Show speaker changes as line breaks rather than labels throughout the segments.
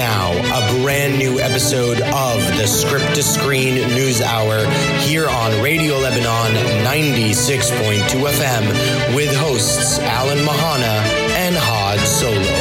now a brand new episode of the Script to Screen News Hour here on Radio Lebanon 96.2 FM with hosts Alan Mahana and Hod Solo.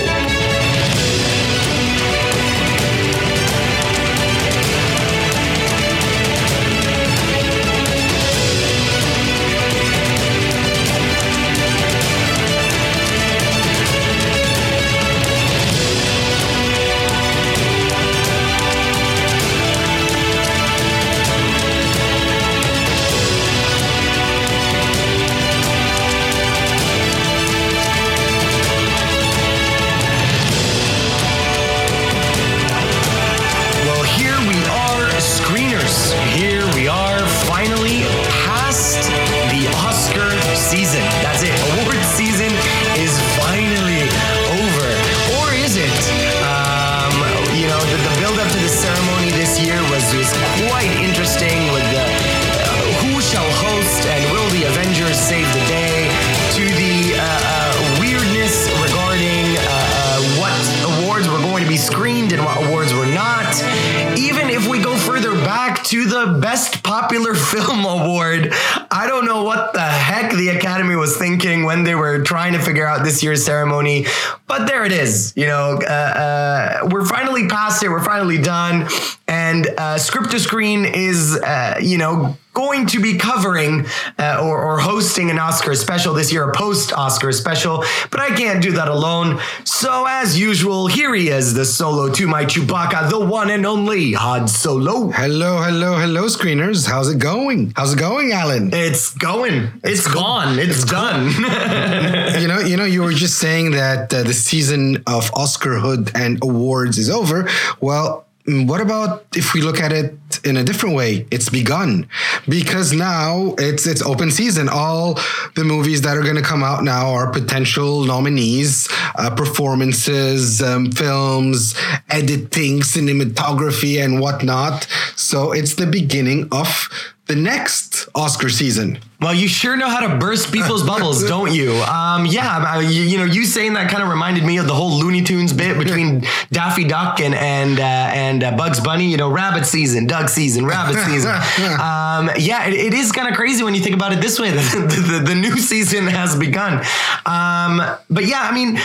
Academy was thinking when they were trying to figure out this year's ceremony, but there it is. You know, uh, uh, we're finally past it. We're finally done, and uh, Script to Screen is, uh, you know going to be covering uh, or, or hosting an Oscar special this year, a post Oscar special, but I can't do that alone. So, as usual, here he is, the solo to my Chewbacca, the one and only Hod Solo.
Hello, hello, hello, screeners. How's it going? How's it going, Alan?
It's going. it's gone. It's, done.
you know, you know, you were just saying that uh, the season of Oscarhood and awards is over. Well, what about if we look at it in a different way? It's begun because now it's it's open season. All the movies that are going to come out now are potential nominees, uh, performances, um, films, editing, cinematography, and whatnot. So it's the beginning of the next Oscar season.
Well, you sure know how to burst people's bubbles, don't you? Um, yeah, you, you know, you saying that kind of reminded me of the whole Looney Tunes bit between Daffy Duck and and uh, and uh, Bugs Bunny. You know, rabbit season, duck season, rabbit season. um, yeah, it, it is kind of crazy when you think about it this way. The, the, the new season has begun. Um, but yeah, I mean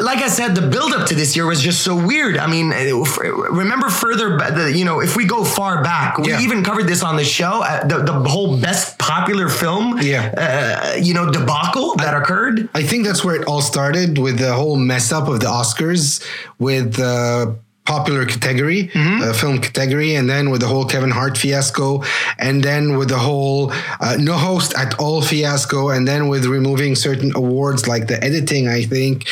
like I said, the buildup to this year was just so weird. I mean, remember further, you know, if we go far back, we
Yeah.
even covered this on the show, uh, the, the whole best popular film,
Yeah.
uh, you know, debacle that occurred.
I think that's where it all started with the whole mess up of the Oscars with the popular category, uh, film category, and then with the whole Kevin Hart fiasco, and then with the whole uh, no host at all fiasco, and then with removing certain awards like the editing, I think,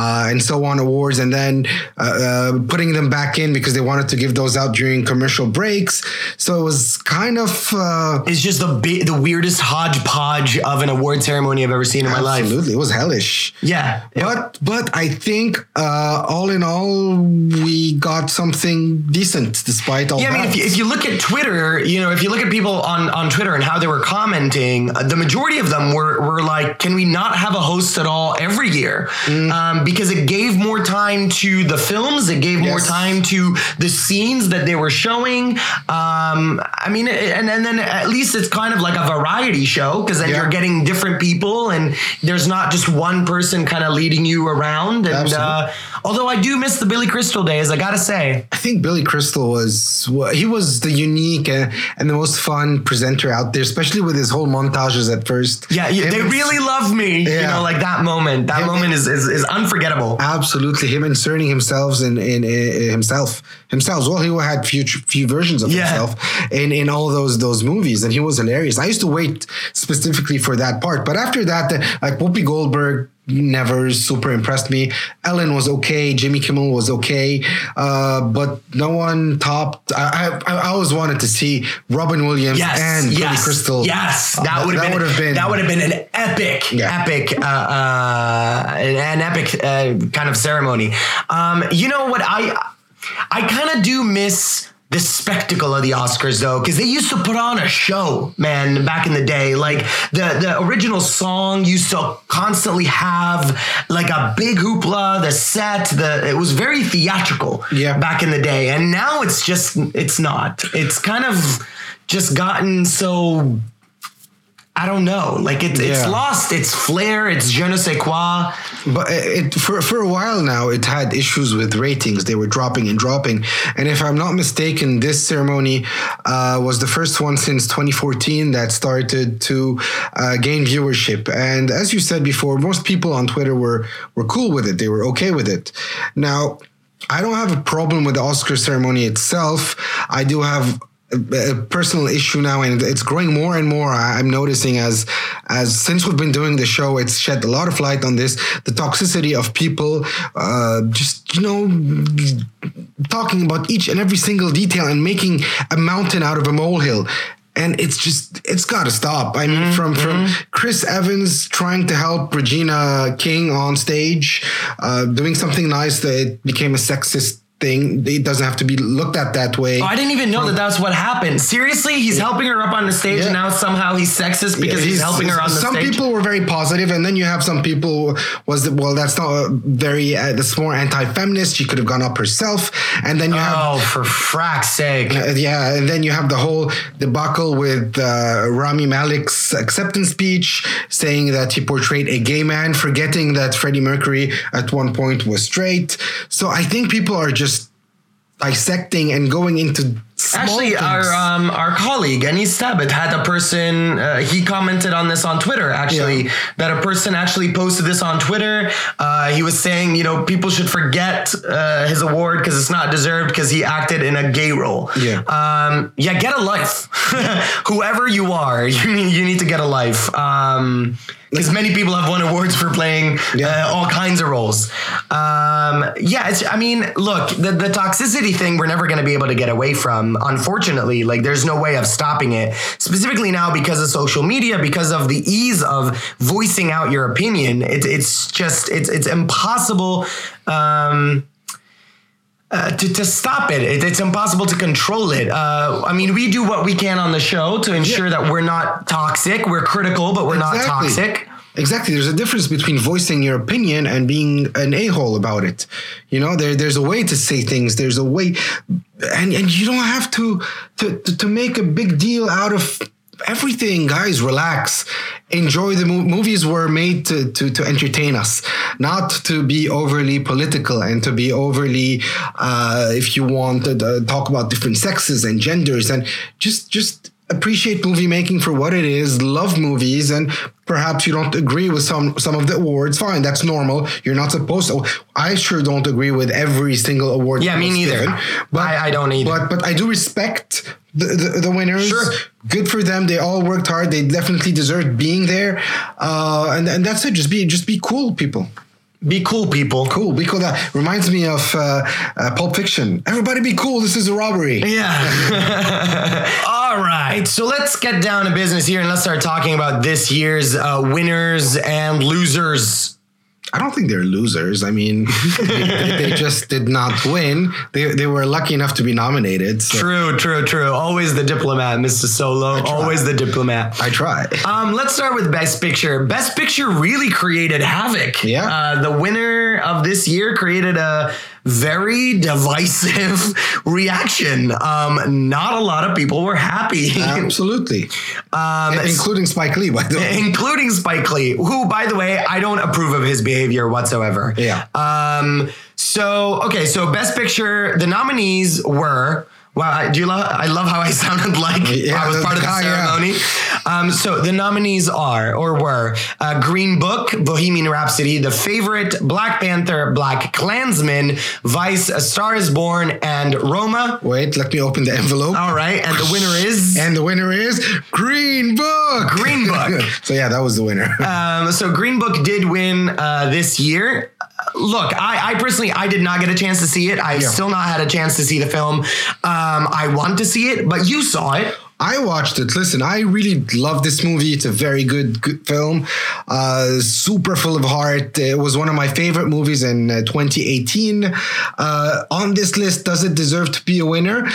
uh, and so on awards, and then uh, uh, putting them back in because they wanted to give those out during commercial breaks. So it was kind of. Uh,
It's just the bi- the weirdest hodgepodge of an award ceremony I've ever seen in my life.
Absolutely, it was hellish.
Yeah.
But but I think uh, all in all we got something decent despite all
Yeah, I mean, if you, if you look at Twitter, you know, if you look at people on, on Twitter and how they were commenting, uh, the majority of them were, were like, can we not have a host at all every year?
Mm.
Um, because it gave more time to the films, it gave more time to the scenes that they were showing. Um, I mean, and, and then at least it's kind of like a variety show because then
Yeah.
you're getting different people and there's not just one person kind of leading you around. And uh, although I do miss the Billy Crystal days, I gotta say.
I think Billy Crystal was he was the unique uh, and the most fun presenter out there, especially with his whole montages at first.
Yeah,
Him
they really love me. You know, like that moment. That
Yeah.
moment is, is is unforgettable.
Absolutely, him inserting himself in, in, in himself himself. Well, he had few few versions of
Yeah.
himself in in all those those movies, and he was hilarious. I used to wait specifically for that part, but after that, the- like Whoopi Goldberg never super impressed me. Ellen was okay, Jimmy Kimmel was okay, uh, but no one topped. I, I I always wanted to see Robin Williams
Yes,
and Billy
yes,
Crystal.
Yes,
Uh,
that would have been,
been
that would have been an epic,
Yeah.
epic, uh, uh, an, an epic uh, kind of ceremony. Um, you know what I I kind of do miss the spectacle of the Oscars though, because they used to put on a show, man, back in the day. Like the the original song used to constantly have like a big hoopla, the set, the it was very theatrical
Yeah.
back in the day. And now it's just it's not. It's kind of just gotten so I don't know. Like it, it's
Yeah.
lost its flair, its je ne sais quoi.
But it, for for a while now, it had issues with ratings. They were dropping and dropping. And if I'm not mistaken, this ceremony uh, was the first one since 2014 that started to uh, gain viewership. And as you said before, most people on Twitter were were cool with it. They were okay with it. Now, I don't have a problem with the Oscar ceremony itself. I do have a, personal issue now, and it's growing more and more. I'm noticing as as since we've been doing the show, it's shed a lot of light on this. The toxicity of people, uh, just you know, talking about each and every single detail and making a mountain out of a molehill. And it's just it's got to stop. I mean, from from Chris Evans trying to help Regina King on stage, uh, doing something nice that it became a sexist thing. It doesn't have to be looked at that way.
Oh, I didn't even know that that's what happened. Seriously, he's helping her up on the stage,
Yeah.
and now somehow he's sexist because he's, helping her on the
some
stage.
Some people were very positive, and then you have some people was well, that's not very. Uh, that's more anti-feminist. She could have gone up herself, and then you have
oh, for frack's sake!
Uh, yeah, and then you have the whole debacle with uh, Rami Malek's acceptance speech, saying that he portrayed a gay man, forgetting that Freddie Mercury at one point was straight. So I think people are just dissecting and going into
Actually,
things.
our um, our colleague Anis Tabit had a person. Uh, he commented on this on Twitter. Actually,
Yeah.
that a person actually posted this on Twitter. Uh, he was saying, you know, people should forget uh, his award because it's not deserved because he acted in a gay role.
Yeah.
Um, yeah. Get a life. Whoever you are, you need, you need to get a life. Um, because many people have won awards for playing
Yeah.
uh, all kinds of roles. Um, yeah, it's, I mean, look, the, the toxicity thing we're never going to be able to get away from. Unfortunately, like there's no way of stopping it. Specifically now because of social media, because of the ease of voicing out your opinion. It, it's just it's it's impossible. Um, uh, to, to stop it. it. It's impossible to control it. Uh, I mean, we do what we can on the show to ensure that we're not toxic. We're critical, but we're not
Exactly.
toxic.
Exactly. There's a difference between voicing your opinion and being an a-hole about it. You know, there there's a way to say things. There's a way and and you don't have to to, to make a big deal out of everything. Guys, relax. Enjoy the mo- movies were made to, to to entertain us, not to be overly political and to be overly uh if you want to uh, talk about different sexes and genders and just just appreciate movie making for what it is, love movies, and perhaps you don't agree with some some of the awards. Fine, that's normal. You're not supposed to. I sure don't agree with every single award.
Yeah, me neither.
given, but
I- I don't either.
But but I do respect the the, the winners.
Sure.
Good for them. They all worked hard. They definitely deserve being there. Uh, and and that's it. Just be just be cool, people.
Be cool, people.
Cool. Be cool. That reminds me of uh, uh, Pulp Fiction. Everybody, be cool. This is a robbery.
Yeah. All right. So let's get down to business here and let's start talking about this year's uh, winners and losers.
I don't think they're losers. I mean, they, they just did not win. They, they were lucky enough to be nominated. So
True, true, true. Always the diplomat, Mr. Solo. Always the diplomat.
I try.
Um, let's start with Best Picture. Best Picture really created havoc.
Yeah.
Uh, the winner of this year created a very divisive reaction. Um, not a lot of people were happy.
Absolutely.
um,
Including Spike Lee, by the way.
including Spike Lee, who, by the way, I don't approve of his behavior whatsoever.
Yeah.
Um. So okay. So Best Picture, the nominees were. Wow, I, do you love? I love how I sounded like
Yeah,
I was part of the
guy, yeah.
Um, so the nominees are or were uh, Green Book, Bohemian Rhapsody, The Favorite, Black Panther, Black Klansman, Vice, A Star Is Born, and Roma.
Wait, let me open the envelope.
All right, and the winner is
And the winner is Green Book.
Green Book.
so yeah, that was the winner.
Um, so Green Book did win uh, this year. Look, I, I personally I did not get a chance to see it. I've
Yeah.
still not had a chance to see the film. Um, I want to see it, but you saw it.
I watched it. Listen, I really love this movie. It's a very good, good film. Uh, super full of heart. It was one of my favorite movies in uh, 2018. Uh, on this list, does it deserve to be a winner?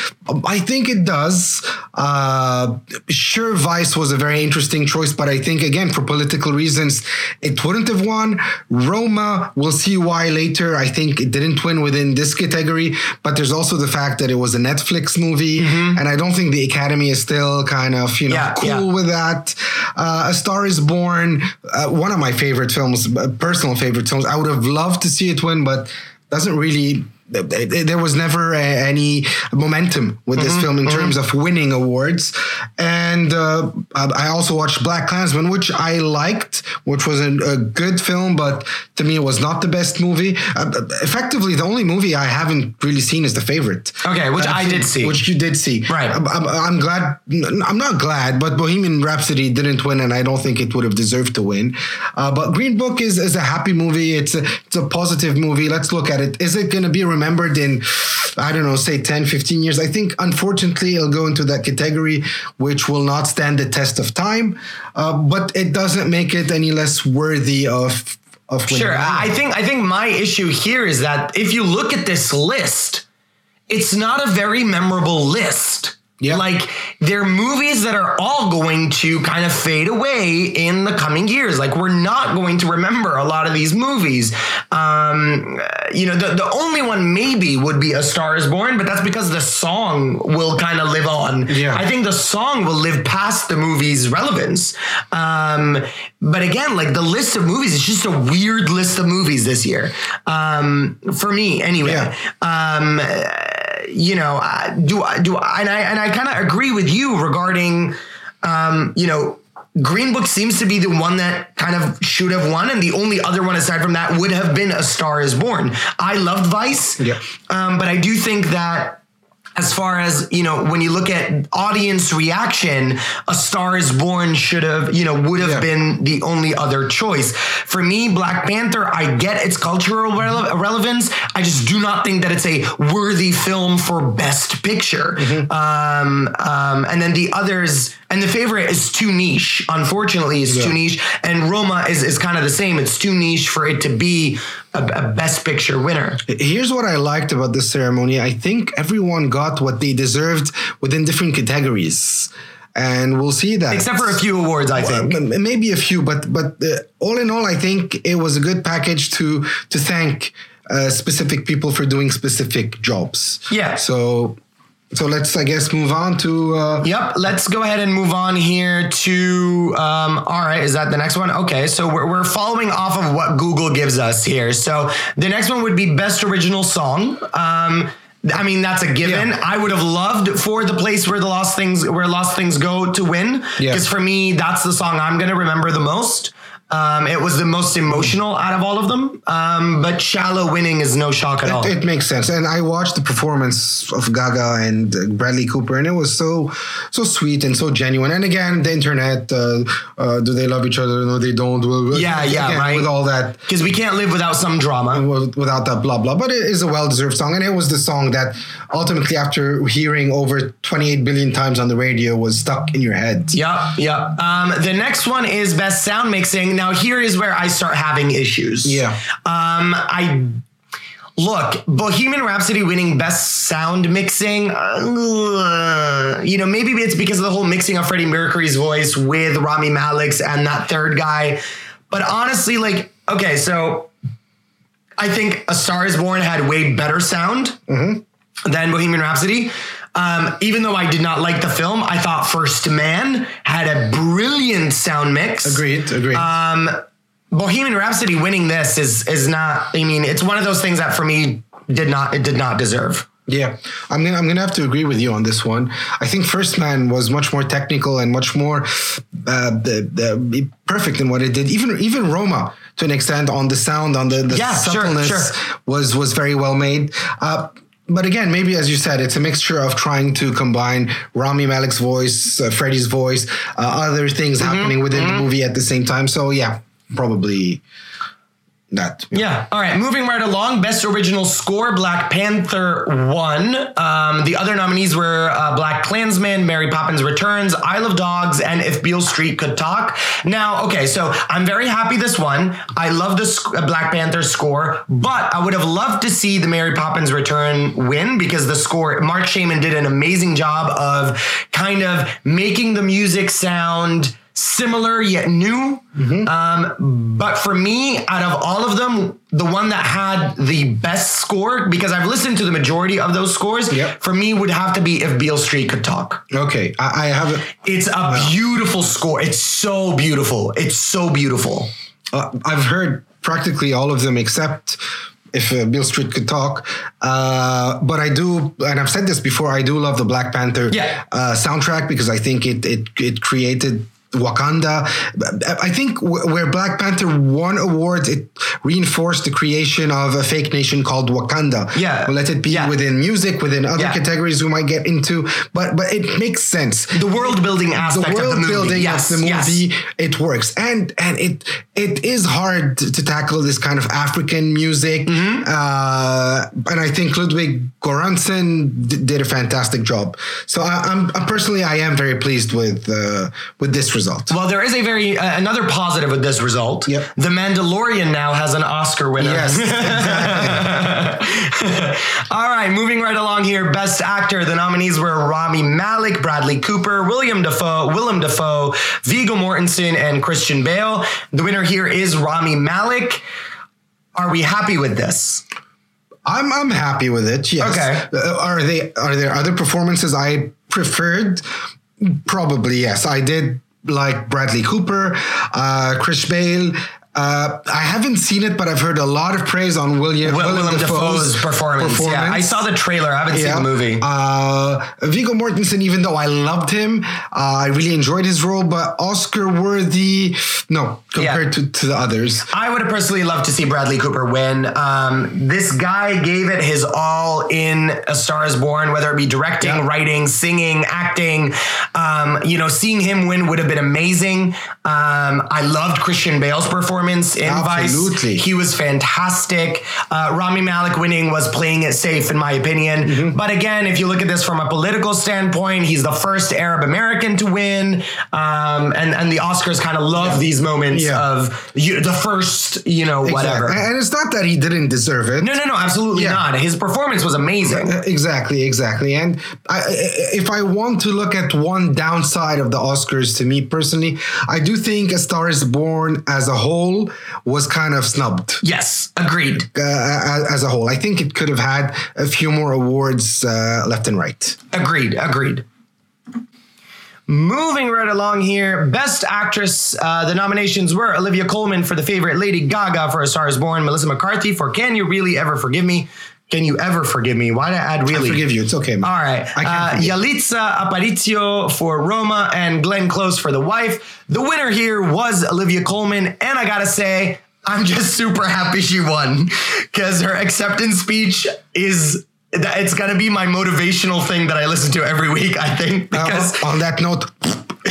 I think it does. Uh, sure, Vice was a very interesting choice, but I think again for political reasons, it wouldn't have won. Roma, we'll see why later. I think it didn't win within this category, but there's also the fact that it was a Netflix movie, and I don't think the Academy is still kind of you know
Yeah,
cool
yeah.
with that. Uh, a Star Is Born, uh, one of my favorite films, uh, personal favorite films. I would have loved to see it win, but doesn't really. There was never a, any momentum with
Mm-hmm,
this film in terms of winning awards, and uh, I also watched Black Klansman, which I liked, which was a, a good film, but to me it was not the best movie. Uh, effectively, the only movie I haven't really seen is The Favorite.
Okay, which
Uh,
I did see.
Which you did see,
Right.
I'm, I'm, glad. I'm not glad, but Bohemian Rhapsody didn't win, and I don't think it would have deserved to win. Uh, but Green Book is, is a happy movie. It's a it's a positive movie. Let's look at it. Is it going to be remembered in I don't know, say 10, 15 years? I think unfortunately it'll go into that category, which will not stand the test of time. Uh, but it doesn't make it any less worthy of of.
Sure. I think I think my issue here is that if you look at this list, it's not a very memorable list.
Yeah.
Like they're movies that are all going to kind of fade away in the coming years. Like we're not going to remember a lot of these movies. Um, you know, the, the only one maybe would be A Star is Born, but that's because the song will kind of live on.
Yeah.
I think the song will live past the movie's relevance. Um, but again, like the list of movies, it's just a weird list of movies this year. Um, for me, anyway.
Yeah.
Um, you know, do I do I, and I and I kind of agree with you regarding, um, you know. Green Book seems to be the one that kind of should have won, and the only other one aside from that would have been A Star Is Born. I loved Vice,
Yeah.
um, but I do think that as far as you know when you look at audience reaction a star is born should have you know would have
Yeah.
been the only other choice. For me black panther i get its cultural rele- relevance. I just do not think that it's a worthy film for best picture. Um, um, and then the others and the favorite is too niche unfortunately is too niche and roma is, is kind of the same it's too niche for it to be a, a best picture winner
Here's what I liked about this ceremony. I think everyone got what they deserved within different categories. And we'll see that.
except for a few awards i think
m- maybe a few, but but uh, all in all, I think it was a good package to to thank uh, specific people for doing specific jobs.
Yeah.
So so let's I guess move on to uh,
Yep. Let's go ahead and move on here to. Um, all right. Is that the next one? Okay. So we're, we're following off of what Google gives us here. So the next one would be Best Original Song. Um, I mean, that's a given.
Yeah.
I would have loved for the place where the lost things where lost things go to win.
Yeah.
Because for me, that's the song I'm gonna remember the most. Um, it was the most emotional out of all of them. Um, but shallow winning is no shock at all.
It makes sense, and I watched the performance of Gaga and Bradley Cooper, and it was so so sweet and so genuine. And again, the internet, uh, uh, do they love each other? No, they don't. Well,
Yeah, yeah, right.
With all that,
Because we can't live without some drama.
without that blah blah. But it is a well deserved song, and it was the song that ultimately, after hearing over 28 billion times on the radio, was stuck in your head.
Yep, yep. Um, the next one is best sound mixing. Now here is where I start having issues.
Yeah.
Um, I look Bohemian Rhapsody winning best sound mixing. uh, you know, maybe it's because of the whole mixing of Freddie Mercury's voice with Rami Malek's and that third guy. But honestly, like, okay, so I think A Star Is Born had way better sound than Bohemian Rhapsody. Um, even though I did not like the film, I thought First Man had a brilliant sound mix.
Agreed. Agreed.
Um, Bohemian Rhapsody winning this is is not. I mean, it's one of those things that for me did not it did not deserve.
Yeah, I'm gonna I'm gonna have to agree with you on this one. I think First Man was much more technical and much more uh, the, the, perfect in what it did. Even even Roma to an extent on the sound on the, the
Yeah, sure,
subtleness
sure.
was was very well made. Uh, but again, maybe as you said, it's a mixture of trying to combine Rami Malek's voice, uh, Freddie's voice, uh, other things
Mm-hmm,
happening within the movie at the same time. So yeah, probably that.
Yeah. All right. Moving right along. Best original score: Black Panther won. Um, the other nominees were uh, Black Klansman, Mary Poppins Returns, Isle of Dogs, and If Beale Street Could Talk. Now, okay, so I'm very happy this one. I love the sc- uh, Black Panther score, but I would have loved to see the Mary Poppins Return win because the score. Marc Shaiman did an amazing job of kind of making the music sound similar yet new. Um, but for me, out of all of them, the one that had the best score, because I've listened to the majority of those scores,
Yep.
for me would have to be if Beale Street could talk.
Okay, I, I have. a-
It's a beautiful score. It's so beautiful. It's so beautiful.
Uh, I've heard practically all of them except if uh, Bill Street could talk. Uh, but I do, and I've said this before. I do love the Black Panther
Yeah.
uh, soundtrack because I think it it it created. Wakanda. I think where Black Panther won awards, it reinforced the creation of a fake nation called Wakanda.
Yeah.
let it be
Yeah.
within music, within other
Yeah.
categories we might get into. But but it makes sense
The world building
the
aspect
world
of the movie.
building
yes,
of the
yes.
movie it works and and it it is hard to, tackle this kind of african music
Mm-hmm.
uh, and i think ludwig göransson d- did a fantastic job so I, I'm, I'm personally i am very pleased with uh, with this result
Well, there is a very uh, another positive with this result.
Yep.
The Mandalorian now has an Oscar winner.
yes
All right, moving right along here. Best actor. The nominees were Rami Malek, Bradley Cooper, William Defoe, Willem Dafoe, Viggo Mortensen, and Christian Bale. The winner here is Rami Malek. Are we happy with this?
I'm I'm happy with it. Yes.
Okay.
Uh, are they are there other performances I preferred? Probably yes. I did like Bradley Cooper, uh, Chris Bale. Uh, I haven't seen it, but I've heard a lot of praise on William
Will- Willem Dafoe's performance. Yeah, I saw the trailer. I haven't seen the movie.
Uh, Viggo Mortensen, even though I loved him, uh, I really enjoyed his role, but Oscar worthy, no, compared to, to the others.
I would have personally loved to see Bradley Cooper win. Um, this guy gave it his all in A Star Is Born, whether it be directing,
Yeah.
writing, singing, acting. Um, you know, seeing him win would have been amazing. Um, I loved Christian Bale's performance in
Absolutely.
Vice. He was fantastic. Uh, Rami Malek winning was playing it safe, in my opinion.
Mm-hmm.
But again, if you look at this from a political standpoint, he's the first Arab American to win, um, and and the Oscars kind of love these moments
Yeah.
of you, the first, you know, whatever.
Exactly. And it's not that he didn't deserve it.
No, no, no, absolutely
Yeah.
not. His performance was amazing.
Exactly, exactly. And I- if I want to look at one downside of the Oscars, to me personally, I do think A Star Is Born as a whole was kind of snubbed.
Yes, agreed.
Uh, as- as a whole, I think it could have had a few more awards uh, left and right.
Agreed. Agreed. Moving right along here, Best Actress. Uh, the nominations were Olivia Colman for The Favorite, Lady Gaga for A Star Is Born, Melissa McCarthy for Can You Really Ever Forgive Me? Can you ever forgive me? Why did I add really?
I forgive you. It's okay, man.
All right. Uh. Yalitza Aparicio for Roma and Glenn Close for The Wife. The winner here was Olivia Colman. And I got to say, I'm just super happy she won because her acceptance speech is it's gonna be my motivational thing that I listen to every week. I think
Uh, on that note,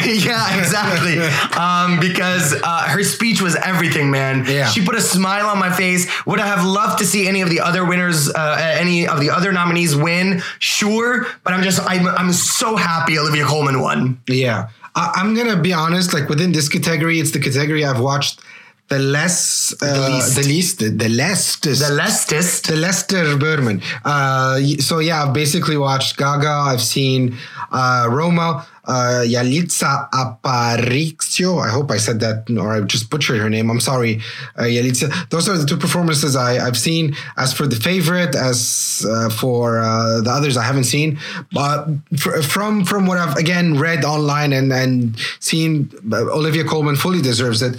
yeah, exactly. um, because uh, her speech was everything, man.
Yeah.
She put a smile on my face. Would I have loved to see any of the other winners, uh, any of the other nominees win? Sure, but I'm just I'm I'm so happy Olivia Colman won.
yeah, I'm gonna be honest. Like within this category, it's the category I've watched the less, uh,
least.
the least, the, the
The leftist.
the Lester Berman. Uh, so yeah, I've basically watched Gaga. I've seen uh, Roma, uh, Yalitza Aparicio. I hope I said that, or I just butchered her name. I'm sorry, uh, Yalitza. Those are the two performances I, I've seen. As for the favorite, as uh, for uh, the others, I haven't seen. But fr- from from what I've again read online and and seen, uh, Olivia Colman fully deserves it.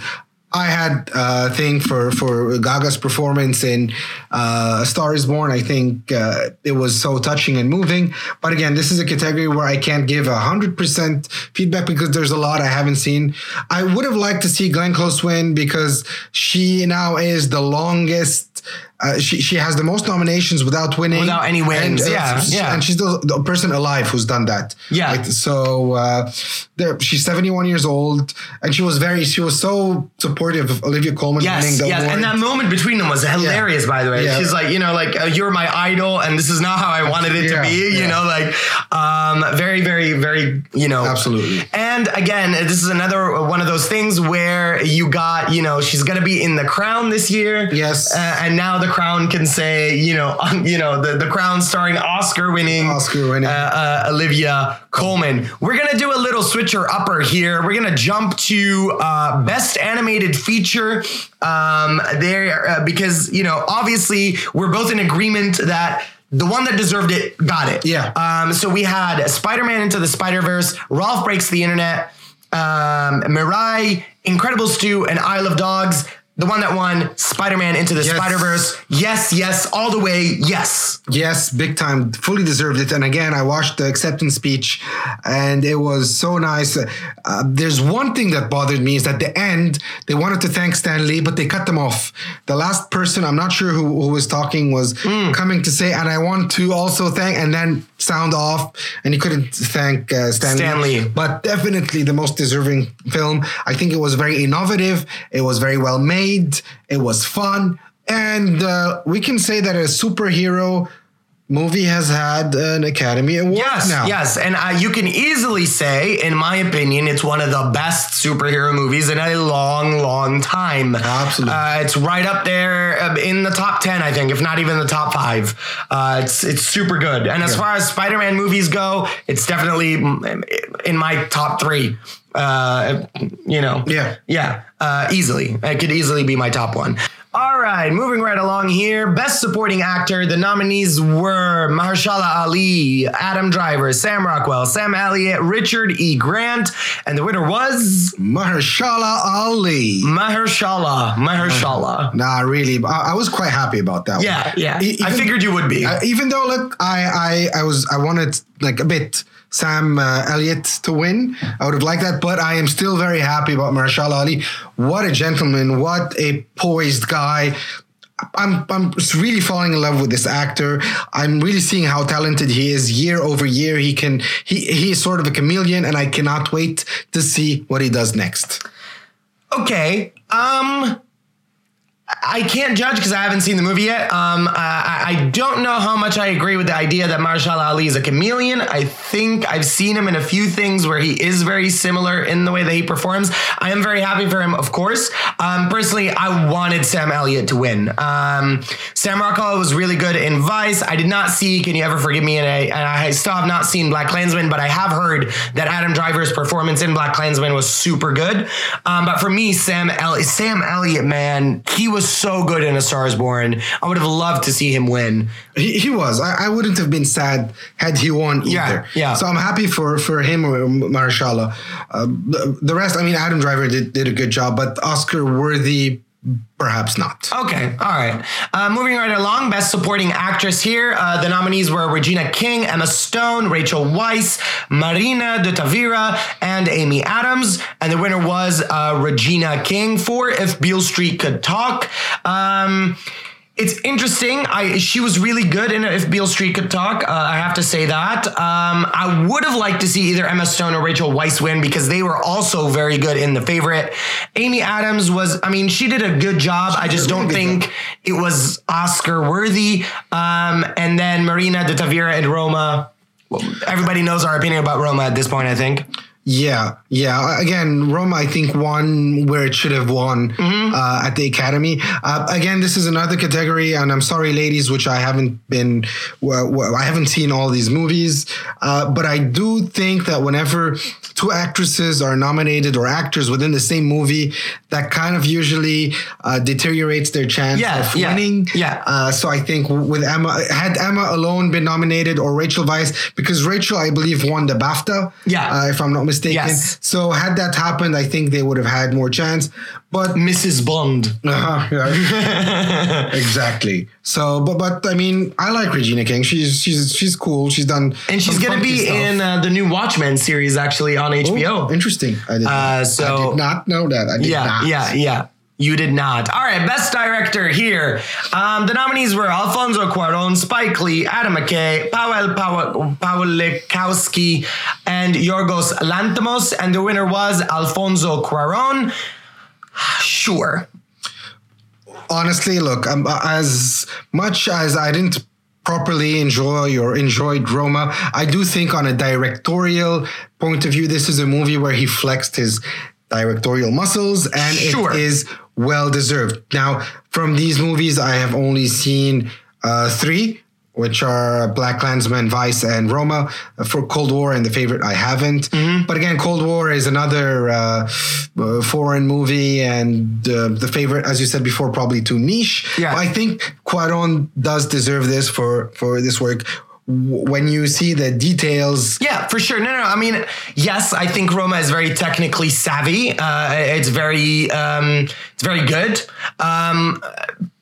I had a thing for for Gaga's performance in uh, A Star Is Born. I think uh, it was so touching and moving. But again, this is a category where I can't give hundred percent feedback because there's a lot I haven't seen. I would have liked to see Glenn Close win because she now is the longest uh, she she has the most nominations without winning,
Without any wins,
And, uh,
yeah,
she-
yeah.
and she's the, the person alive who's done that.
Yeah.
Like, so uh, there, she's 71 years old, and she was very she was so supportive of Olivia Colman winning the
yes,
award.
and that moment between them was hilarious. By the way,
Yeah.
she's like, you know, like uh, you're my idol, and this is not how I wanted it
Yeah,
to be. You
yeah.
know, like um, very, very, very, you know,
Absolutely.
And again, this is another one of those things where you got, you know, she's gonna be in the crown this year.
Yes.
uh, and now the crown can say, you know, you know, the the crown starring Oscar-winning,
Oscar-winning.
uh, uh, Olivia Colman. We're gonna do a little switcher upper here. We're gonna jump to uh, best animated feature. Um, there uh, because you know obviously we're both in agreement that. The one that deserved it got it.
Yeah.
Um, so we had Spider-Man into the Spider-Verse, Ralph Breaks the Internet, um, Mirai, Incredibles 2, and Isle of Dogs. The one that won Spider-Man into the
Yes.
Spider-Verse. Yes, yes, all the way, yes.
Yes, big time. Fully deserved it. And again, I watched the acceptance speech and it was so nice. Uh, there's one thing that bothered me is at the end, they wanted to thank Stan Lee, but they cut them off. The last person, I'm not sure who, who was talking, was coming to say, and I want to also thank, and then sound off, and he couldn't thank uh, Stan,
Stan Lee.
But definitely the most deserving film. I think it was very innovative. It was very well made. It was fun. And uh, we can say that a superhero movie has had an Academy Award
Yes,
now.
yes, and uh, you can easily say, in my opinion, it's one of the best superhero movies in a long, long time.
Absolutely.
uh, it's right up there uh, in the top ten, I think, if not even the top five. Uh, it's it's super good, and as
Yeah.
far as Spider-Man movies go, it's definitely mm, in my top three. Uh, you know,
Yeah.
yeah, uh, easily. It could easily be my top one. All right, moving right along here. Best Supporting Actor. The nominees were Mahershala Ali, Adam Driver, Sam Rockwell, Sam Elliott, Richard E. Grant, and the winner was
Mahershala Ali.
Mahershala. Mahershala.
Nah, really, I, I was quite happy about that.
Yeah,
one.
yeah.
E-
I
even-
figured you would be.
Uh, even though, look, I, I, I was, I wanted like a bit Sam uh, Elliott to win. I would have liked that, but I am still very happy about Mahershala Ali. What a gentleman! What a poised guy. I'm I'm really falling in love with this actor. I'm really seeing how talented he is year over year. He can he he is sort of a chameleon, and I cannot wait to see what he does next.
Okay. Um I can't judge because I haven't seen the movie yet. Um, I, I don't know how much I agree with the idea that Mahershala Ali is a chameleon. I think I've seen him in a few things where he is very similar in the way that he performs. I am very happy for him, of course. Um, personally, I wanted Sam Elliott to win. Um, Sam Rockwell was really good in Vice. I did not see Can You Ever Forgive Me? And I, and I still have not seen Black Klansman, but I have heard that Adam Driver's performance in Black Klansman was super good. Um, but for me, Sam Elliott, Sam Elliott, man, he was so good in A Star Is Born. I would have loved to see him win.
He, he was. I, I wouldn't have been sad had he won either.
Yeah, yeah.
So I'm happy for for him or Mahershala. Uh, the, the rest, I mean, Adam Driver did, did a good job, but Oscar worthy, perhaps not.
Okay, all right. Uh, moving right along, Best Supporting Actress here. Uh, the nominees were Regina King, Emma Stone, Rachel Weisz, Marina de Tavira, and Amy Adams. And the winner was uh, Regina King for If Beale Street Could Talk. Um, it's interesting. I she was really good in If Beale Street Could Talk. Uh, I have to say that. Um, I would have liked to see either Emma Stone or Rachel Weisz win because they were also very good in The Favorite. Amy Adams was. I mean, she did a good job. I just don't think it was Oscar worthy. Um, and then Marina de Tavira and Roma. Well, everybody knows our opinion about Roma at this point. I think.
Yeah, yeah. Again, Roma, I think won where it should have won
Mm-hmm.
uh, at the Academy. Uh, again, this is another category, and I'm sorry, ladies, which I haven't been, well, I haven't seen all these movies, uh, but I do think that whenever two actresses are nominated or actors within the same movie, that kind of usually uh, deteriorates their chance
Yeah,
of
yeah,
winning.
yeah.
Uh, so I think with Emma, had Emma alone been nominated or Rachel Weisz, because Rachel, I believe, won the BAFTA.
Yeah.
Uh, if I'm not mistaken.
Yes.
So had that happened, I think they would have had more chance. But
Mrs. Bond.
uh-huh, yeah. exactly. So, but but I mean, I like Regina King. She's she's she's cool. She's done,
And she's gonna be
stuff.
in uh, the new Watchmen series actually on HBO.
Oh, interesting. I did,
Uh,
not, I did not know that. I did
yeah,
not.
yeah, yeah. You did not. All right, best director here. Um, the nominees were Alfonso Cuarón, Spike Lee, Adam McKay, Paweł Pawlikowski, and Yorgos Lanthimos, and the winner was Alfonso Cuarón. Sure.
honestly, look, um, as much as I didn't properly enjoy or enjoyed Roma, I do think on a directorial point of view, this is a movie where he flexed his directorial muscles and
Sure.
it is well deserved. Now, from these movies, I have only seen uh, three. Which are Black Klansman, Vice, and Roma. Uh, For Cold War and The Favorite, I haven't.
Mm-hmm.
But again, Cold War is another uh, uh, foreign movie, and uh, The Favorite, as you said before, probably too niche.
Yeah.
I think Cuarón does deserve this for for this work. When you see the details,
Yeah, for sure. No, no. I mean, yes, I think Roma is very technically savvy. Uh, it's very, um, it's very good. Um,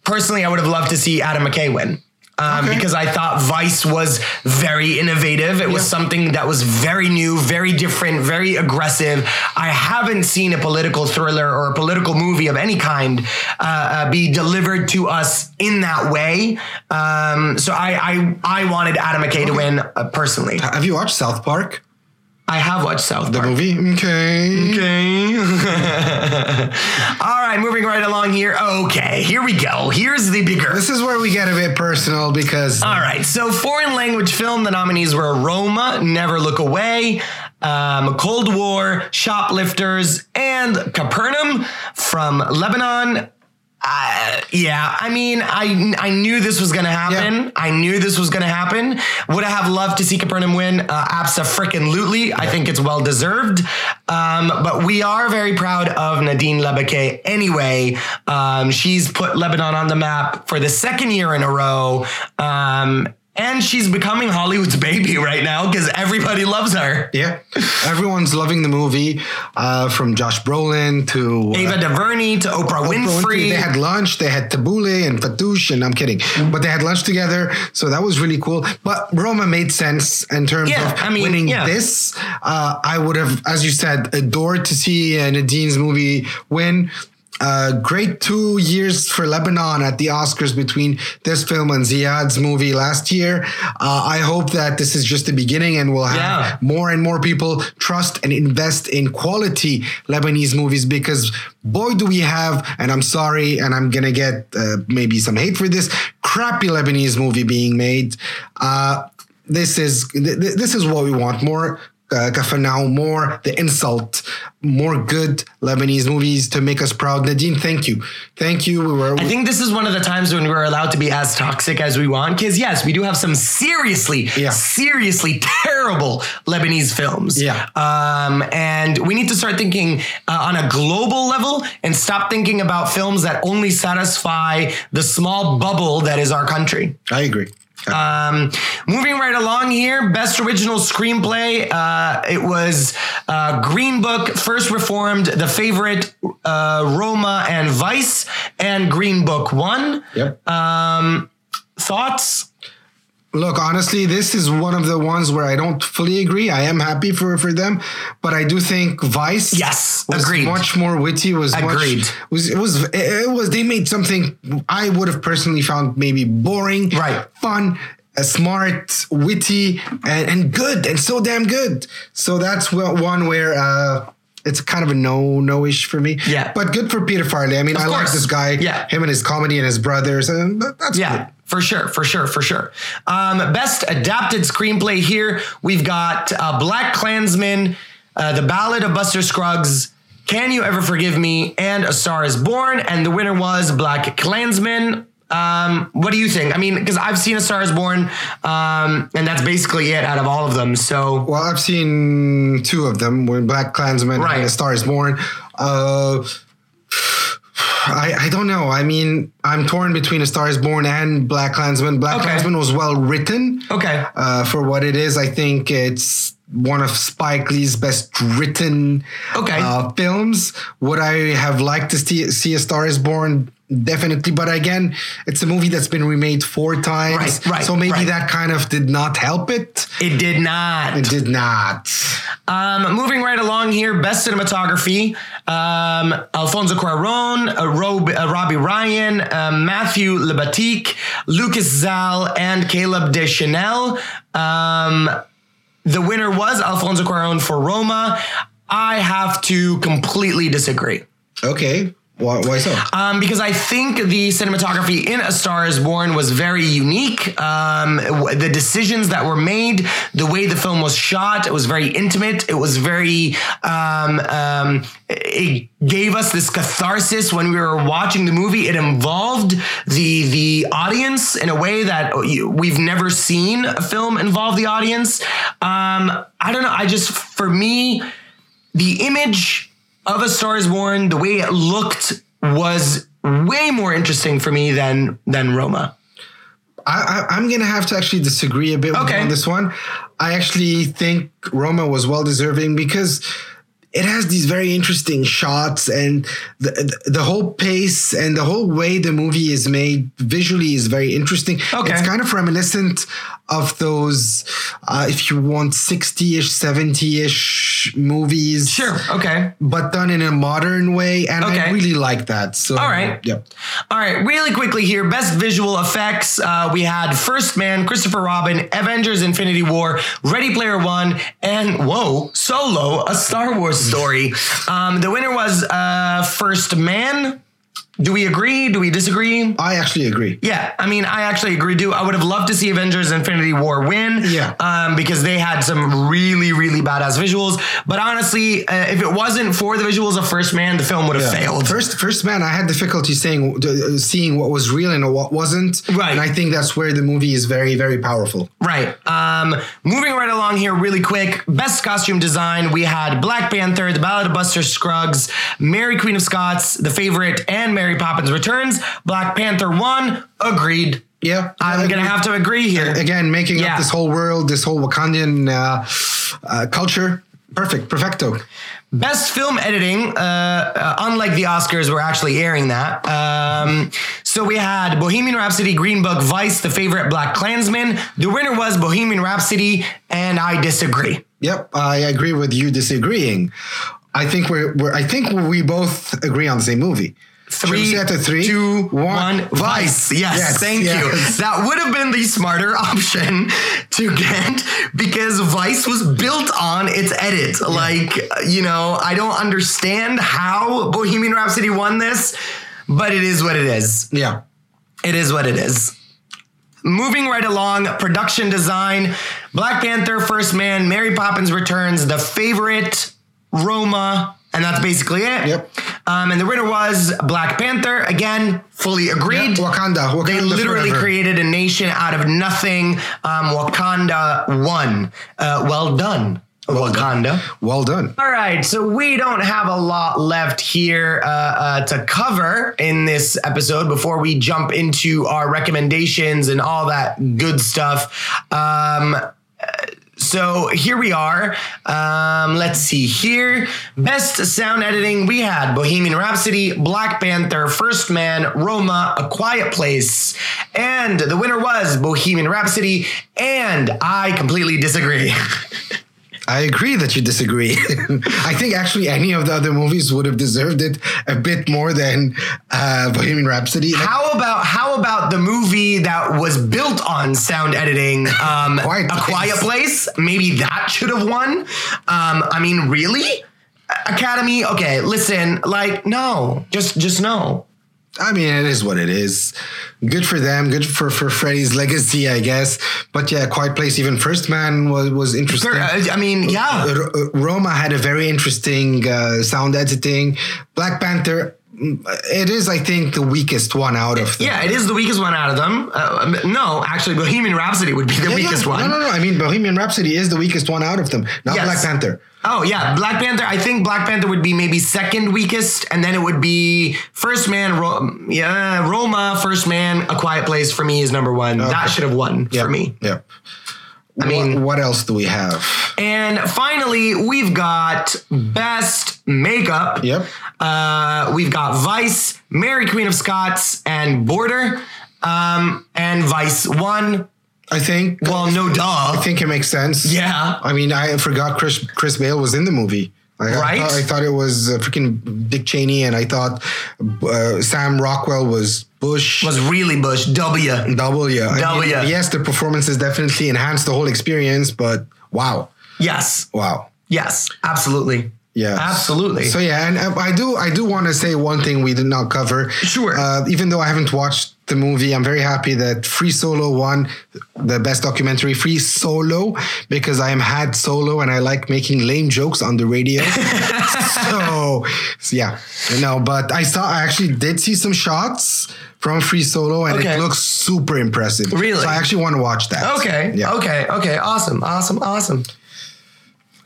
personally, I would have loved to see Adam McKay win. Um,
Okay.
Because I thought Vice was very innovative. It was something that was very new, very different, very aggressive. I haven't seen a political thriller or a political movie of any kind uh, uh, be delivered to us in that way. Um, so I, I, I wanted Adam McKay to win uh, personally.
have you watched South Park,
I have watched South
the movie? Okay.
Okay. All right, moving right along here. Okay, here we go. Here's the bigger.
This is where we get a bit personal because
All right, so foreign language film, the nominees were Roma, Never Look Away, um, Cold War, Shoplifters, and Capernaum from Lebanon. Uh, yeah, I mean, I I knew this was gonna happen.
Yeah.
I knew this was gonna happen. Would I have loved to see Capernaum win? Uh, Abso-freaking-lutely. I think it's well deserved. Um, but we are very proud of Nadine Labaki anyway. Um, she's put Lebanon on the map for the second year in a row. Um, and she's becoming Hollywood's baby right now because everybody loves her.
yeah, everyone's loving the movie. Uh, from Josh Brolin to uh,
Ava DuVernay to Oprah, Winfrey.
They had lunch. They had tabbouleh and fattoush, and I'm kidding, but they had lunch together, so that was really cool. But Roma made sense in terms
Yeah,
of
I mean,
winning
yeah.
this. Uh, I would have, as you said, adored to see uh, Nadine's movie win. Uh, great two years for Lebanon at the Oscars between this film and Ziad's movie last year. Uh, I hope that this is just the beginning and we'll have
Yeah.
more and more people trust and invest in quality Lebanese movies because boy do we have and I'm sorry and I'm gonna get uh, maybe some hate for this crappy Lebanese movie being made. Uh, this is th- th- this is what we want more. Uh, Kafanao, more the insult, more good Lebanese movies to make us proud. Nadine, thank you, thank you. We were
I think this is one of the times when we're allowed to be as toxic as we want. Because yes, we do have some seriously,
Yeah.
seriously terrible Lebanese films.
Yeah.
Um, and we need to start thinking uh, on a global level and stop thinking about films that only satisfy the small bubble that is our country.
I agree.
Um, moving right along here, best original screenplay. Uh, it was uh, Green Book, First Reformed, The Favorite, uh, Roma, and Vice, and Green Book won.
Yep.
Um, thoughts?
Look, honestly, this is one of the ones where I don't fully agree. I am happy for for them, but I do think Vice,
Yes,
was
agreed.
much more witty. Was
Agreed.
Much, was it was it was they made something I would have personally found maybe boring,
Right.
Fun, smart, witty, and, and good, and so damn good. So that's one where. uh it's kind of a no no ish for me.
Yeah.
But good for Peter Farrelly. I mean, I like this guy.
Yeah.
Him and his comedy and his brothers. And that's
Yeah,
good.
For sure, for sure, for sure. Um, best adapted screenplay here, we've got uh, Black Klansman, uh, The Ballad of Buster Scruggs, Can You Ever Forgive Me, and A Star Is Born. And the winner was Black Klansman. Um, what do you think? I mean, because I've seen A Star Is Born, um, and that's basically it out of all of them. So
Well, I've seen two of them, when Black Klansman
Right.
and A Star Is Born. Uh, I, I don't know. I mean, I'm torn between A Star Is Born and Black Klansman. Black
Okay.
Klansman was well written
okay,
uh, for what it is. I think it's one of Spike Lee's best written
Okay.
uh, films. Would I have liked to see, see A Star Is Born? Definitely. But again, it's a movie that's been remade four times.
Right, right,
So maybe
right.
that kind of did not help it.
It did not.
It did not.
Um, moving right along here, best cinematography: um, Alfonso Cuarón, uh, Rob, uh, Robbie Ryan, uh, Matthew Libatique, Łukasz Żal, and Caleb Deschanel. Um, the winner was Alfonso Cuarón for Roma. I have to completely disagree.
Okay. Why, why so?
Um, because I think the cinematography in A Star Is Born was very unique. Um, the decisions that were made, the way the film was shot, it was very intimate. It was very. Um, um, it gave us this catharsis when we were watching the movie. It involved the the audience in a way that we've never seen a film involve the audience. Um, I don't know. I just for me the image of A Star Is Born, the way it looked, was way more interesting for me than than Roma.
I, I, I'm going to have to actually disagree a bit with
Okay.
on this one. I actually think Roma was well deserving because it has these very interesting shots and the, the, the whole pace and the whole way the movie is made visually is very interesting.
Okay.
It's kind of reminiscent of those, uh, if you want, 60 ish, 70 ish movies.
Sure. Okay.
But done in a modern way. And I really like that. So,
All right.
Yep.
All right. Really quickly here, best visual effects. Uh, we had First Man, Christopher Robin, Avengers: Infinity War, Ready Player One, and whoa, Solo: A Star Wars Story. Um, the winner was uh, First Man. Do we agree? Do we disagree?
I actually agree.
Yeah, I mean, I actually agree. Do I would have loved to see Avengers: Infinity War win?
Yeah.
um, because they had some really, really badass visuals. But honestly, uh, if it wasn't for the visuals of First Man, the film would have
Yeah.
failed.
First, first man, I had difficulty saying, uh, seeing what was real and what wasn't.
Right.
And I think that's where the movie is very, very powerful.
Right. Um, moving right along here, really quick. Best costume design. We had Black Panther, The Ballad of Buster Scruggs, Mary Queen of Scots, The Favorite, and Mary Poppins Returns. Black Panther won. Agreed.
Yeah.
I'm gonna have to agree here.
again making
Yeah.
up this whole world, this whole Wakandian uh, uh, culture. Perfect, perfecto.
Best film editing, uh, uh, unlike the Oscars, we're actually airing that. Um, so we had Bohemian Rhapsody, Green Book, Vice, The Favorite, BlacKkKlansman. The winner was Bohemian Rhapsody, and I disagree.
Yep, I agree with you disagreeing. I think we're, we're I think we both agree on the same movie.
Three,
say it to three,
two,
one,
one, Vice. Yes, thank you. That would have been the smarter option to get because Vice was built on its edit. Like, you know, I don't understand how Bohemian Rhapsody won this, but it is what it is.
Yeah.
It is what it is. Moving right along, production design, Black Panther, First Man, Mary Poppins Returns, The Favorite, Roma, and that's basically it.
Yep.
Um, and the winner was Black Panther. Again, fully agreed.
Wakanda, Wakanda
They literally
forever.
created a nation out of nothing. Um, Wakanda won. Uh, well done, Wakanda.
Well done.
All right, so we don't have a lot left here uh, uh, to cover in this episode before we jump into our recommendations and all that good stuff. Um, so here we are. Um, let's see here. Best sound editing we had Bohemian Rhapsody, Black Panther, First Man, Roma, A Quiet Place. And the winner was Bohemian Rhapsody. And I completely disagree.
I agree that you disagree. I think actually any of the other movies would have deserved it a bit more than uh, Bohemian Rhapsody. Like,
How about how about the movie that was built on sound editing? Um,
Quiet
a Quiet Place. Maybe that should have won. Um, I mean, really? Academy. Okay, listen. Like, no, just just no.
I mean, it is what it is. Good for them. Good for for Freddie's legacy, I guess. But yeah, Quiet Place. Even First Man was was interesting.
Uh, I mean, yeah.
Roma had a very interesting uh, sound editing. Black Panther. It is, I think, the weakest one out of them.
Yeah, it is the weakest one out of them. Uh, no, actually, Bohemian Rhapsody would be the
Yeah,
weakest
yeah.
one.
No, no, no. I mean, Bohemian Rhapsody is the weakest one out of them, not
Yes.
Black Panther.
Oh yeah, Black Panther. I think Black Panther would be maybe second weakest, and then it would be First Man. Ro- yeah, Roma, First Man, A Quiet Place for me is number one. That should have won for me.
Yeah.
I mean-
what, what else do we have?
And finally, we've got best makeup.
Yep.
Uh, we've got Vice, Mary Queen of Scots, and Border. Um, and Vice won.
I think.
Well, no duh.
I think it makes sense.
Yeah.
I mean, I forgot Chris Chris Bale was in the movie. I, I
Right?
thought, I thought it was uh, freaking Dick Cheney, and I thought uh, Sam Rockwell was Bush.
Was really Bush. W.
W. I mean,
W.
yes, the performances definitely enhanced the whole experience, but wow,
Yes.
wow.
Yes. Absolutely.
Yeah,
Absolutely.
So yeah, and uh, I do I do want to say one thing we did not cover.
Sure.
Uh, even though I haven't watched the movie, I'm very happy that Free Solo won the best documentary. Free Solo because I am had solo and I like making lame jokes on the radio. so, so yeah, no, but I saw I actually did see some shots from Free Solo and
Okay.
it looks super impressive.
Really?
So I actually want to watch that.
Okay.
Yeah.
Okay. Okay. Awesome. Awesome. Awesome.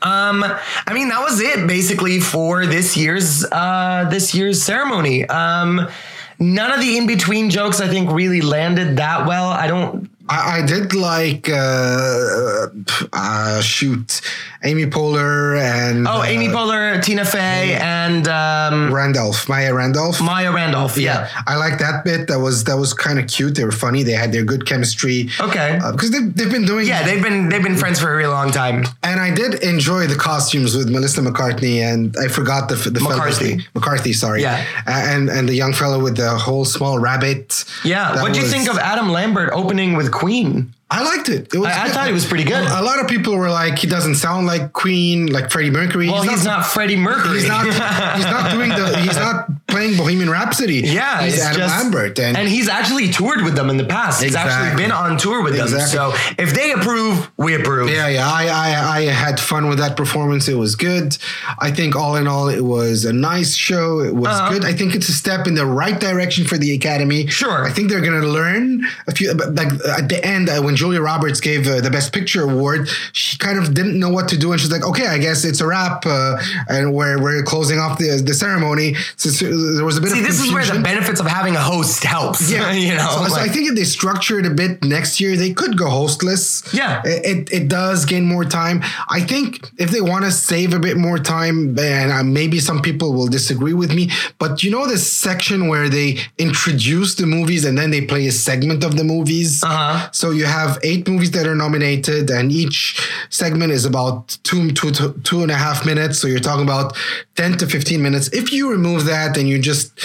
Um, I mean, that was it basically for this year's uh this year's ceremony. Um, none of the in between jokes I think really landed that well. I don't.
I, I did like uh, uh shoot Amy Poehler and
Oh,
uh,
Amy Poehler, Tina Fey, and um,
Randolph, Maya Randolph.
Maya Randolph. Yeah.
I like that bit. That was that was kind of cute. They were funny. They had their good chemistry.
Okay.
because they've, they've been doing
Yeah, they've been they've been friends for a really long time.
and I did enjoy the costumes with Melissa McCartney and I forgot the the
McCarthy.
name. McCarthy, sorry.
Yeah.
And and the young fellow with the whole small rabbit.
Yeah. What do you think of Adam Lambert opening with Queen?
I liked it. It was.
I- I thought it was pretty good.
A lot of people were like, he doesn't sound like Queen, like Freddie Mercury.
Well, he's not Freddie Mercury.
He's not. he's not doing the. He's not playing Bohemian Rhapsody.
Yeah,
he's Adam
just-
Lambert, and,
and he's actually toured with them in the past. He's actually been on tour with them. So if they approve, we approve.
yeah, yeah. I, I, I had fun with that performance. It was good. I think all in all, it was a nice show. It was
Uh-huh.
good. I think it's a step in the right direction for the Academy.
Sure.
I think they're going to learn a few. Like at the end, uh, when Julia Roberts gave uh, the Best Picture award, she kind of didn't know what to do, and she's like, "Okay, I guess it's a wrap." Uh, and we're we're closing off the the ceremony. So, so there was a bit
See,
of
this is where the benefits of having a host helps.
Yeah,
you know.
So, so I think if they structure it a bit next year, they could go hostless.
Yeah.
it it, it does gain more time. I think if they want to save a bit more time, and uh, maybe some people will disagree with me, but you know this section where they introduce the movies and then they play a segment of the movies.
Uh-huh.
So you have eight movies that are nominated, and each segment is about two, two, two, two and a half minutes. So you're talking about 10 to 15 minutes. If you remove that and you just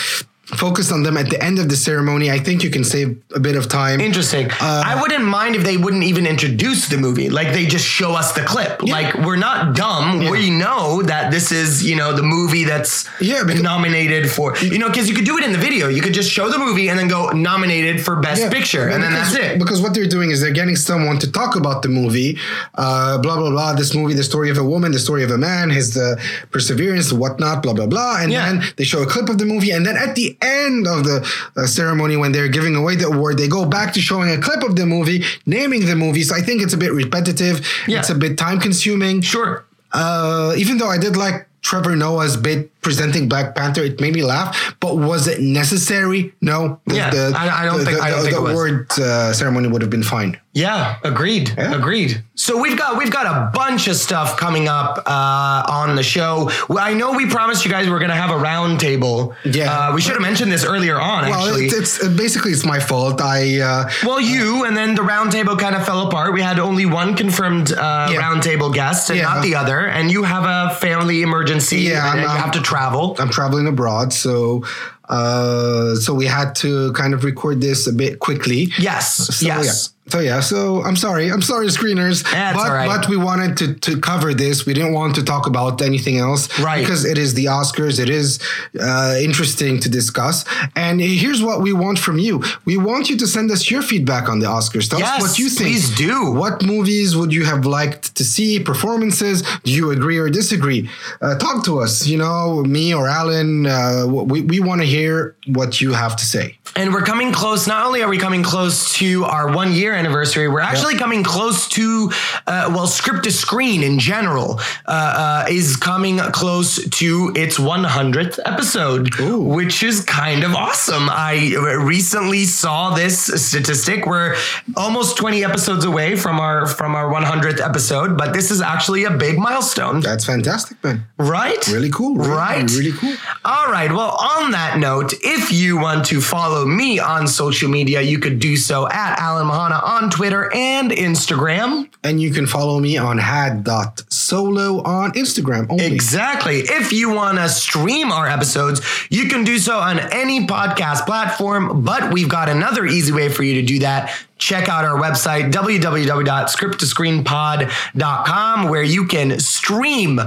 focus on them at the end of the ceremony, I think you can save a bit of time.
Interesting.
Uh,
I wouldn't mind if they wouldn't even introduce the movie. Like they just show us the clip. Like we're not dumb. We know that this is, you know, the movie that's
Yeah,
nominated for, you know, because you could do it in the video. You could just show the movie and then go nominated for Best
Yeah,
Picture, and then
because-
that's it.
Because what they're doing is they're getting someone to talk about the movie, uh, blah blah blah. This movie, the story of a woman, the story of a man, his uh, perseverance, whatnot, blah blah blah. And
Yeah.
then they show a clip of the movie, and then at the end of the uh, ceremony, when they're giving away the award, they go back to showing a clip of the movie, naming the movie. So I think it's a bit repetitive.
Yeah.
It's a bit time consuming.
Sure.
Uh, even though I did like Trevor Noah's bit presenting Black Panther, it made me laugh. But was it necessary? No. The,
Yeah, I- I don't
the,
think-
the,
I don't
the,
think it was.
award uh, ceremony would have been fine.
Yeah, agreed.
Yeah.
Agreed. So we've got we've got a bunch of stuff coming up uh, on the show. I know we promised you guys we're going to have a round table.
Yeah.
uh, we should have mentioned this earlier on.
Well,
actually,
it's, it's basically it's my fault. I uh,
well, you and then the round table kind of fell apart. We had only one confirmed uh,
Yeah.
round table guest and
Yeah.
not the other. And you have a family emergency.
Yeah,
and
I'm-
you have to travel.
I'm traveling abroad, so uh, so we had to kind of record this a bit quickly.
Yes.
So,
yes.
Yeah. So yeah, so I'm sorry. I'm sorry, screeners.
That's
but
right.
but we wanted to to cover this. We didn't want to talk about anything else,
Right.
Because it is the Oscars. It is uh, interesting to discuss. And here's what we want from you. We want you to send us your feedback on the Oscars. Tell
Yes,
us what you think.
please do.
What movies would you have liked to see? Performances? Do you agree or disagree? Uh, talk to us. You know, me or Alan. Uh, we we want to hear what you have to say.
And we're coming close. Not only are we coming close to our one year anniversary. We're actually coming close to, uh, well, script to screen in general uh, uh, is coming close to its 100th episode,
Ooh.
which is kind of awesome. I recently saw this statistic. We're almost 20 episodes away from our from our 100th episode, but this is actually a big milestone,
That's fantastic, man.
right?
Really cool. Really,
Right.
Really cool.
All right. Well, on that note, if you want to follow me on social media, you could do so at Alan Mahana on Twitter and Instagram.
And you can follow me on had.solo on Instagram only.
Exactly. If you want to stream our episodes, you can do so on any podcast platform, but we've got another easy way for you to do that. Check out our website, www.scripttoscreenpod.com, where you can stream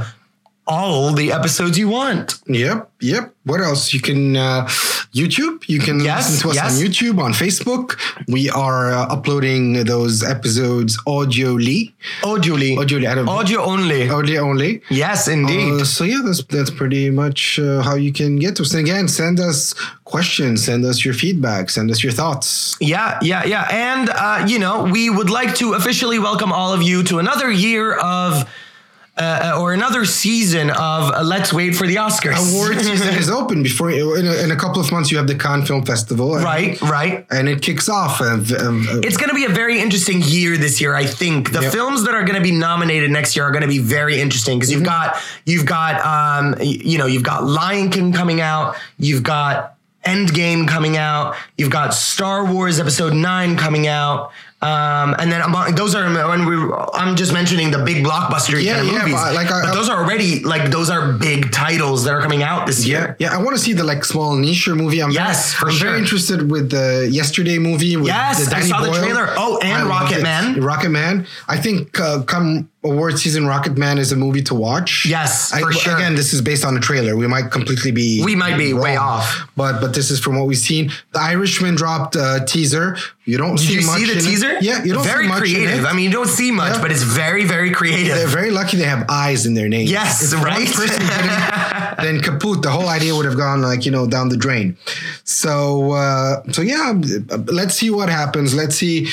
all the episodes you want.
Yep, yep. What else? You can uh, YouTube. You can
Yes,
listen to us
yes.
on YouTube, on Facebook. We are uh, uploading those episodes audioly,
Julie.
audioly, I don't
Audio only.
audio only.
Yes, indeed.
Uh, so yeah, that's that's pretty much uh, how you can get to us. And again, send us questions, send us your feedback, send us your thoughts.
Yeah, yeah, yeah. And, uh, you know, we would like to officially welcome all of you to another year of, uh, or another season of uh, Let's Wait for the Oscars.
Award season is open before in a, in a couple of months. You have the Cannes Film Festival, and-
right, right.
And it kicks off. Uh, um,
It's going to be a very interesting year this year. I think the
Yep.
films that are going to be nominated next year are going to be very interesting because you've got you've got um you know you've got Lion King coming out, you've got Endgame coming out, you've got Star Wars Episode Nine coming out. Um, and then among, those are when we. I'm just mentioning the big blockbuster
Yeah,
kind of
yeah,
movies,
but like, I-
but those are already like those are big titles that are coming out this
Yeah,
year.
yeah. I want to see the like small niche movie. I'm
Yes,
very,
for
I'm
sure.
very interested with the yesterday movie. With
Yes, I saw the trailer. Oh, and Rocket. Man.
Rocket Man. I think uh, come award season, Rocket Man is a movie to watch.
Yes,
I,
for sure.
Again, this is based on a trailer. We might completely be
We might be way off.
but but this is from what we've seen. The Irishman dropped a teaser. You don't see it.
Did
see
you
much
see the
in it.
teaser?
Yeah, you don't
very
see much in
creative. I mean, you don't see much,
Yeah.
but it's very, very creative.
They're very lucky they have eyes in their name.
Yes,
If
right?
didn't, then kaput. The whole idea would have gone like you know down the drain. So uh, so yeah, let's see what happens. Let's see.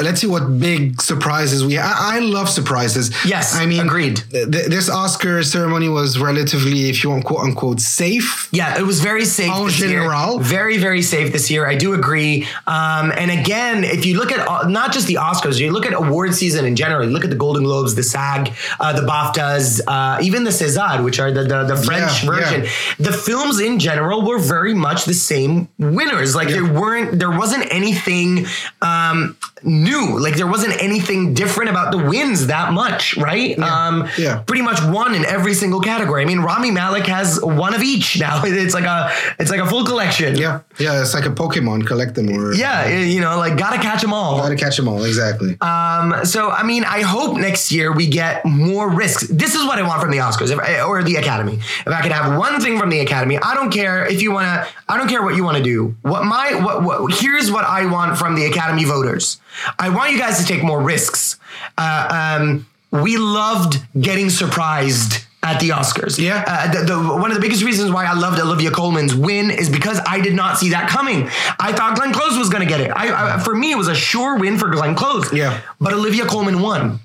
Let's see what big surprises we. I, I love surprises.
Yes,
I mean,
agreed.
th- th- this Oscar ceremony was relatively, if you want, quote unquote, safe.
Yeah, it was very safe
En general.
year. Very, very safe this year. I do agree. Um, and again, if you look at uh, not just the Oscars, you look at award season in general. You look at the Golden Globes, the SAG, uh, the BAFTAs, uh, even the César, which are the the, the French
Yeah,
version. The films in general were very much the same winners. Like there weren't, there wasn't anything um, new. Like there wasn't anything different about the wins that much, right? Um,
Yeah.
pretty much one in every single category. I mean, Rami Malek has one of each now. It's like a it's like a full collection.
Yeah, yeah, it's like a Pokemon. Collect them or
Yeah, you know, like gotta catch them all.
Gotta catch them all. Exactly.
Um, so I mean, I hope next year we get more risks. This is what I want from the Oscars if, or the Academy. If I could have one thing from the Academy, I don't care if you want to. I don't care what you want to do. What my what, what here's what I want from the Academy voters. I want you guys to take more risks. Uh, um, we loved getting surprised at the Oscars.
Yeah.
Uh, the, the, one of the biggest reasons why I loved Olivia Colman's win is because I did not see that coming. I thought Glenn Close was going to get it. I, I, for me, it was a sure win for Glenn Close.
Yeah.
But Olivia Colman won.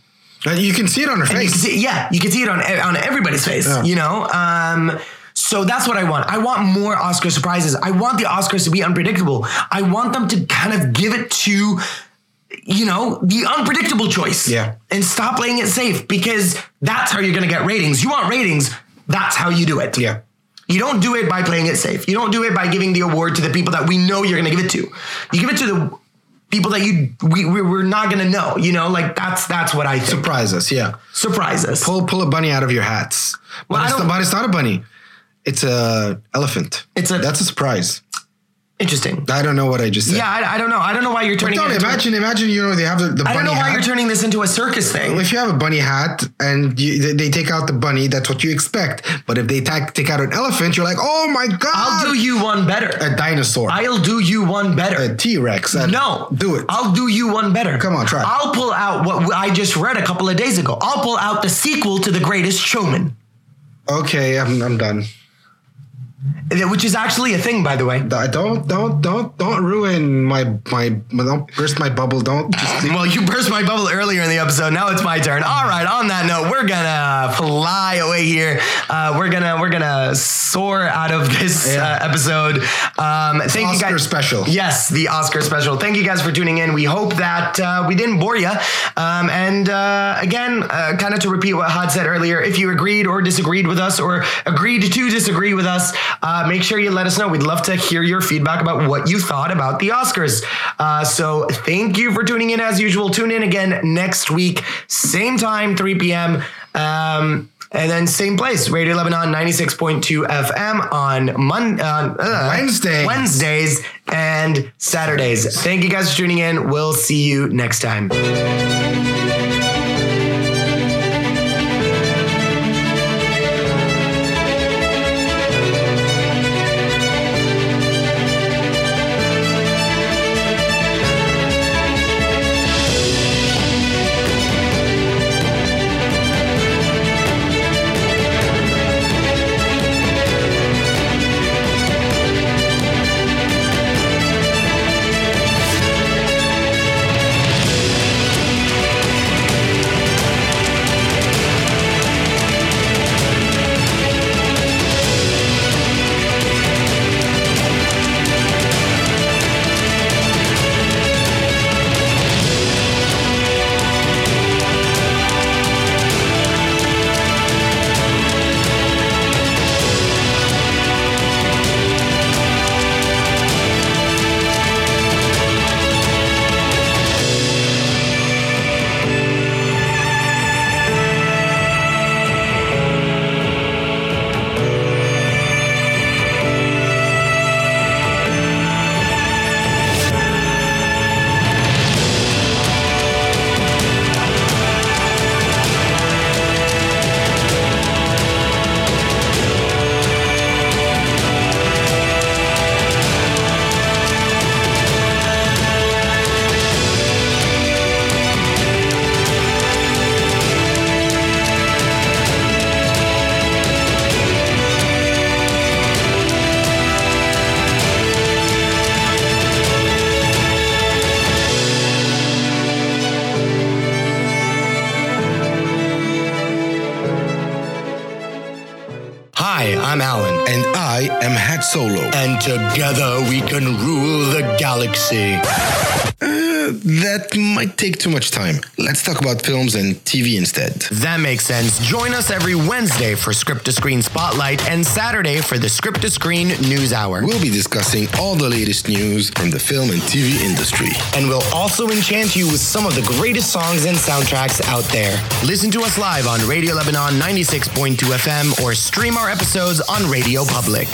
Uh, you can see it on her
You
face.
see, yeah, you can see it on on everybody's face.
Yeah.
You know. Um, so that's what I want. I want more Oscar surprises. I want the Oscars to be unpredictable. I want them to kind of give it to, you know, the unpredictable choice.
Yeah.
And stop playing it safe because that's how you're going to get ratings. You want ratings. That's how you do it.
Yeah.
You don't do it by playing it safe. You don't do it by giving the award to the people that we know you're going to give it to. You give it to the people that you we, we we're not going to know. You know, like that's that's what I think.
Surprise us. Yeah.
Surprise us.
Pull pull a bunny out of your hats.
Well,
but, it's,
don't-
but it's not a bunny. It's a elephant.
It's a-
that's a surprise.
Interesting.
I don't know what I just said.
Yeah, I, I don't know. I don't know why you're turning.
Don't
it into,
imagine. Imagine you know they have the, the
I don't know why
hat.
you're turning this into a circus thing.
if you have a bunny hat and you, they, they take out the bunny, that's what you expect. But if they ta- take out an elephant, you're like, oh my god!
I'll do you one better.
a dinosaur,
I'll do you one better.
a T Rex.
no,
do it.
I'll do you one better.
Come on, try.
I'll pull out what I just read a couple of days ago. I'll pull out the sequel to The Greatest Showman.
okay, I'm, I'm done.
Which is actually a thing, by the way.
Don't don't don't don't ruin my my don't burst my bubble. Don't. Just
well, you burst my bubble earlier in the episode. Now it's my turn. All right. On that note, we're gonna fly away here. Uh, we're gonna we're gonna soar out of this
Yeah.
uh, episode. Um, thank you guys.
Oscar
guys.
special.
Yes, the Oscar special. Thank you guys for tuning in. We hope that uh, we didn't bore you. Um, and uh, again, uh, kind of to repeat what Had said earlier, if you agreed or disagreed with us or agreed to disagree with us, uh, make sure you let us know. We'd love to hear your feedback about what you thought about the Oscars. Uh, so thank you for tuning in as usual. Tune in again next week, same time, 3 p.m. Um, and then same place, Radio Lebanon 96.2 FM on Mon- uh, uh,
Wednesday.
Wednesdays and Saturdays. Thank you guys for tuning in. We'll see you next time. Galaxy.
Uh, that might take too much time. Let's talk about films and TV instead.
That makes sense. Join us every Wednesday for Script to Screen Spotlight and Saturday for the Script to Screen News Hour.
We'll be discussing all the latest news from the film and TV industry.
and we'll also enchant you with some of the greatest songs and soundtracks out there. Listen to us live on Radio Lebanon 96.2 FM or stream our episodes on Radio Public.